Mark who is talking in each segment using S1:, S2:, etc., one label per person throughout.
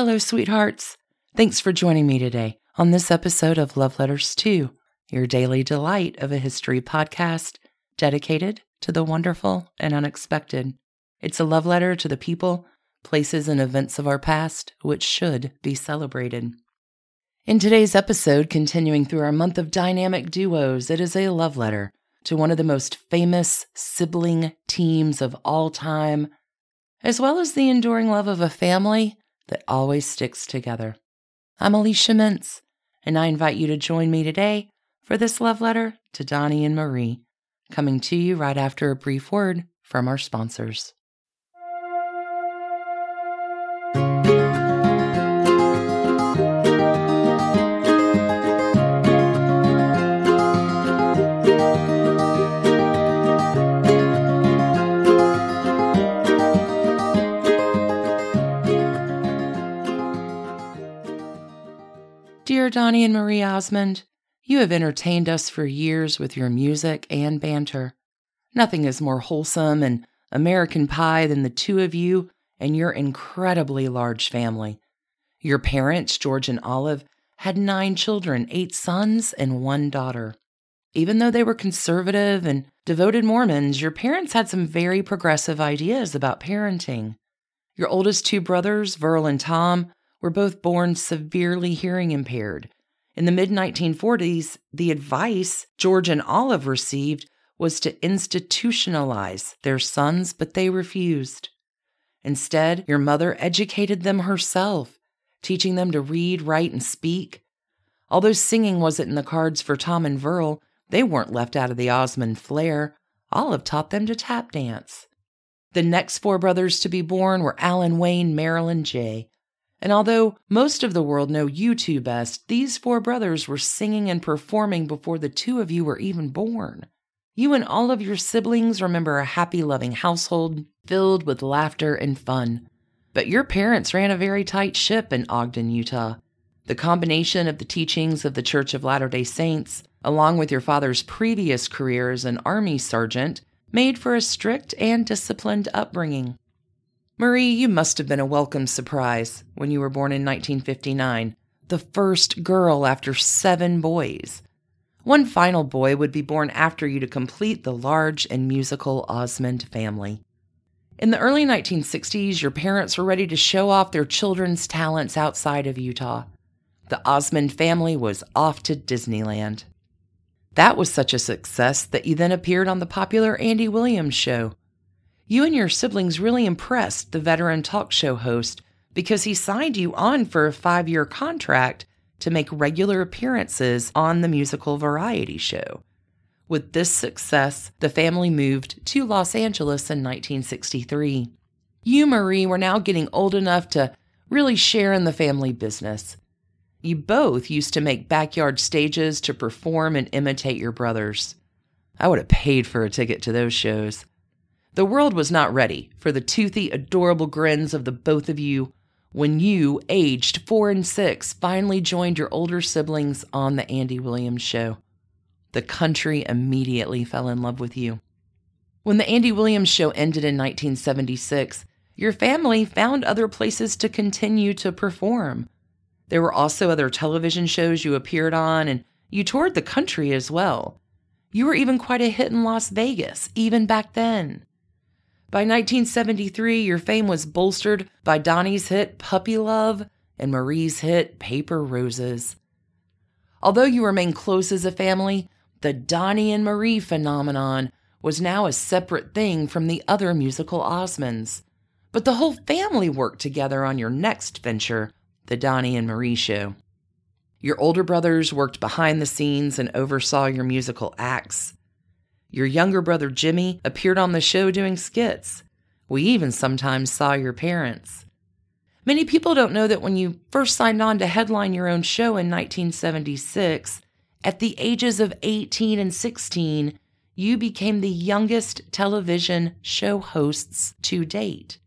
S1: Hello, sweethearts. Thanks for joining me today on this episode of Love Letters 2, your daily delight of a history podcast dedicated to the wonderful and unexpected. It's a love letter to the people, places, and events of our past which should be celebrated. In today's episode, continuing through our month of dynamic duos, it is a love letter to one of the most famous sibling teams of all time, as well as the enduring love of a family that always sticks together. I'm Alicia Mintz, and I invite you to join me today for this love letter to Donny and Marie, coming to you right after a brief word from our sponsors. Dear Donny and Marie Osmond, you have entertained us for years with your music and banter. Nothing is more wholesome and American pie than the two of you and your incredibly large family. Your parents, George and Olive, had nine children, eight sons, and one daughter. Even though they were conservative and devoted Mormons, your parents had some very progressive ideas about parenting. Your oldest two brothers, Verl and Tom, were both born severely hearing impaired. In the mid 1940s, the advice George and Olive received was to institutionalize their sons, but they refused. Instead, your mother educated them herself, teaching them to read, write, and speak. Although singing wasn't in the cards for Tom and Verl, they weren't left out of the Osmond flair. Olive taught them to tap dance. The next four brothers to be born were Alan Wayne, Marilyn Jay. And although most of the world know you two best, these four brothers were singing and performing before the two of you were even born. You and all of your siblings remember a happy, loving household filled with laughter and fun. But your parents ran a very tight ship in Ogden, Utah. The combination of the teachings of the Church of Latter day Saints, along with your father's previous career as an Army sergeant, made for a strict and disciplined upbringing. Marie, you must have been a welcome surprise when you were born in 1959, the first girl after seven boys. One final boy would be born after you to complete the large and musical Osmond family. In the early 1960s, your parents were ready to show off their children's talents outside of Utah. The Osmond family was off to Disneyland. That was such a success that you then appeared on the popular Andy Williams show you and your siblings really impressed the veteran talk show host because he signed you on for a five year contract to make regular appearances on the musical variety show. With this success, the family moved to Los Angeles in 1963. You, Marie, were now getting old enough to really share in the family business. You both used to make backyard stages to perform and imitate your brothers. I would have paid for a ticket to those shows. The world was not ready for the toothy, adorable grins of the both of you when you, aged four and six, finally joined your older siblings on the Andy Williams show. The country immediately fell in love with you. When the Andy Williams show ended in 1976, your family found other places to continue to perform. There were also other television shows you appeared on, and you toured the country as well. You were even quite a hit in Las Vegas, even back then. By 1973, your fame was bolstered by Donny's hit Puppy Love and Marie's hit Paper Roses. Although you remain close as a family, the Donny and Marie phenomenon was now a separate thing from the other musical Osmonds. But the whole family worked together on your next venture, The Donny and Marie Show. Your older brothers worked behind the scenes and oversaw your musical acts. Your younger brother Jimmy appeared on the show doing skits. We even sometimes saw your parents. Many people don't know that when you first signed on to headline your own show in 1976, at the ages of 18 and 16, you became the youngest television show hosts to date.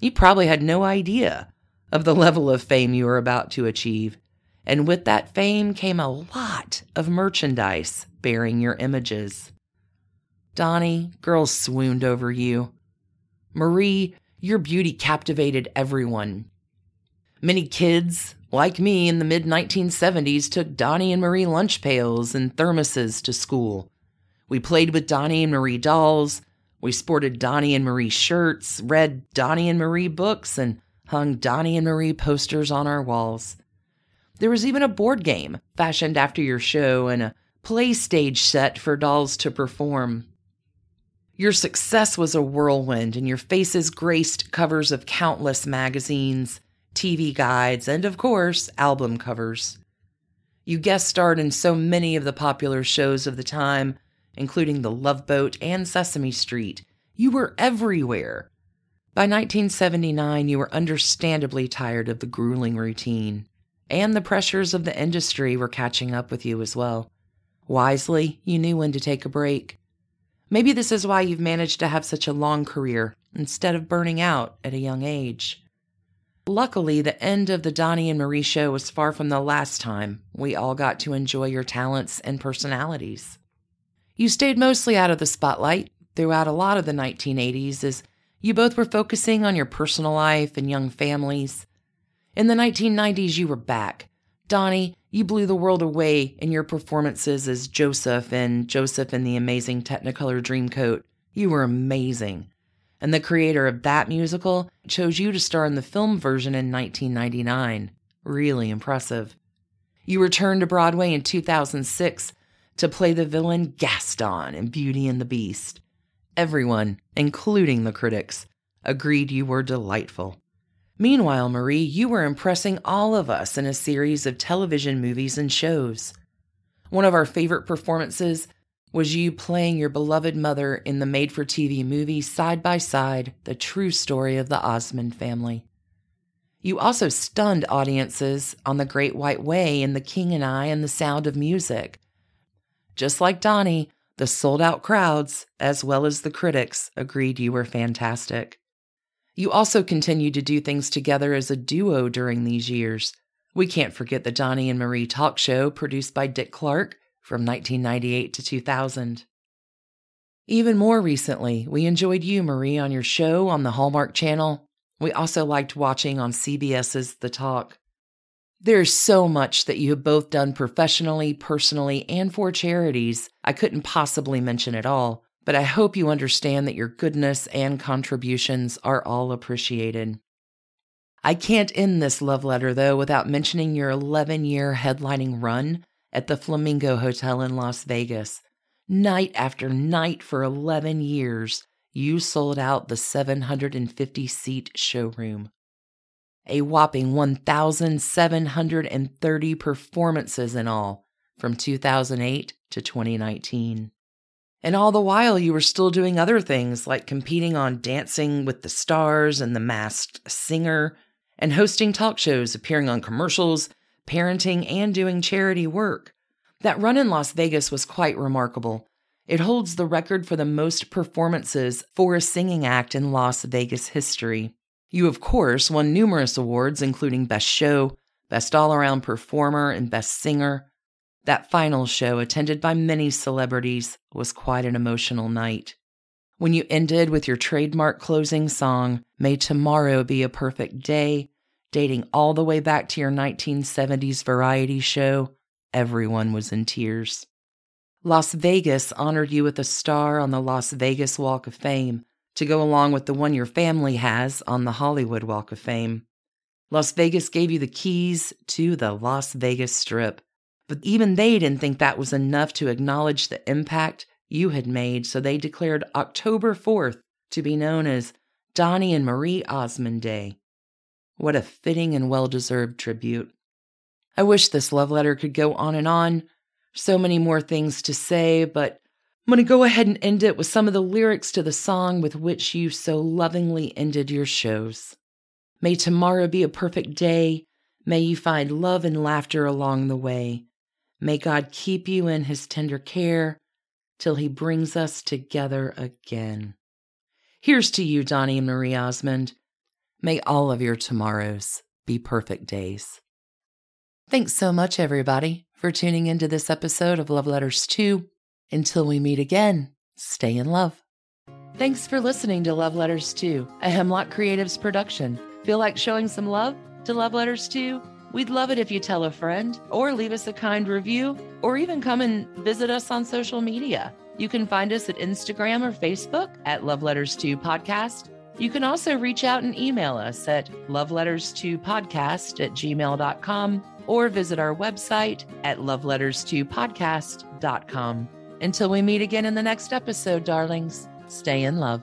S1: You probably had no idea of the level of fame you were about to achieve. And with that fame came a lot of merchandise bearing your images. Donny, girls swooned over you. Marie, your beauty captivated everyone. Many kids, like me in the mid 1970s, took Donny and Marie lunch pails and thermoses to school. We played with Donny and Marie dolls. We sported Donny and Marie shirts, read Donny and Marie books, and hung Donny and Marie posters on our walls. There was even a board game fashioned after your show and a play stage set for dolls to perform. Your success was a whirlwind, and your faces graced covers of countless magazines, TV guides, and of course, album covers. You guest starred in so many of the popular shows of the time, including The Love Boat and Sesame Street. You were everywhere. By 1979, you were understandably tired of the grueling routine, and the pressures of the industry were catching up with you as well. Wisely, you knew when to take a break. Maybe this is why you've managed to have such a long career instead of burning out at a young age. Luckily, the end of the Donny and Marie show was far from the last time we all got to enjoy your talents and personalities. You stayed mostly out of the spotlight throughout a lot of the 1980s as you both were focusing on your personal life and young families. In the 1990s, you were back. Donny, you blew the world away in your performances as Joseph and Joseph in the amazing Technicolor Dreamcoat. You were amazing and the creator of that musical chose you to star in the film version in 1999. Really impressive. You returned to Broadway in 2006 to play the villain Gaston in Beauty and the Beast. Everyone, including the critics, agreed you were delightful. Meanwhile, Marie, you were impressing all of us in a series of television movies and shows. One of our favorite performances was you playing your beloved mother in the made for TV movie Side by Side, the true story of the Osmond family. You also stunned audiences on The Great White Way in The King and I and The Sound of Music. Just like Donny, the sold out crowds, as well as the critics, agreed you were fantastic. You also continued to do things together as a duo during these years. We can't forget the Donny and Marie talk show produced by Dick Clark from 1998 to 2000. Even more recently, we enjoyed you, Marie, on your show on the Hallmark Channel. We also liked watching on CBS's The Talk. There's so much that you have both done professionally, personally, and for charities. I couldn't possibly mention it all, but I hope you understand that your goodness and contributions are all appreciated. I can't end this love letter, though, without mentioning your 11 year headlining run at the Flamingo Hotel in Las Vegas. Night after night for 11 years, you sold out the 750 seat showroom. A whopping 1,730 performances in all from 2008 to 2019. And all the while, you were still doing other things like competing on Dancing with the Stars and The Masked Singer, and hosting talk shows, appearing on commercials, parenting, and doing charity work. That run in Las Vegas was quite remarkable. It holds the record for the most performances for a singing act in Las Vegas history. You, of course, won numerous awards, including Best Show, Best All Around Performer, and Best Singer. That final show, attended by many celebrities, was quite an emotional night. When you ended with your trademark closing song, May Tomorrow Be a Perfect Day, dating all the way back to your 1970s variety show, everyone was in tears. Las Vegas honored you with a star on the Las Vegas Walk of Fame to go along with the one your family has on the Hollywood Walk of Fame. Las Vegas gave you the keys to the Las Vegas Strip, but even they didn't think that was enough to acknowledge the impact you had made, so they declared October 4th to be known as Donny and Marie Osmond Day. What a fitting and well deserved tribute. I wish this love letter could go on and on. So many more things to say, but I'm going to go ahead and end it with some of the lyrics to the song with which you so lovingly ended your shows. May tomorrow be a perfect day. May you find love and laughter along the way. May God keep you in his tender care till he brings us together again. Here's to you, Donny and Marie Osmond. May all of your tomorrows be perfect days. Thanks so much, everybody, for tuning into this episode of Love Letters 2. Until we meet again, stay in love. Thanks for listening to Love Letters 2, a Hemlock Creatives production. Feel like showing some love? to Love Letters To, we'd love it if you tell a friend or leave us a kind review or even come and visit us on social media. You can find us at Instagram or Facebook at Love Letters To Podcast. You can also reach out and email us at loveletters2podcast at gmail.com or visit our website at loveletters2podcast.com. Until we meet again in the next episode, darlings, stay in love.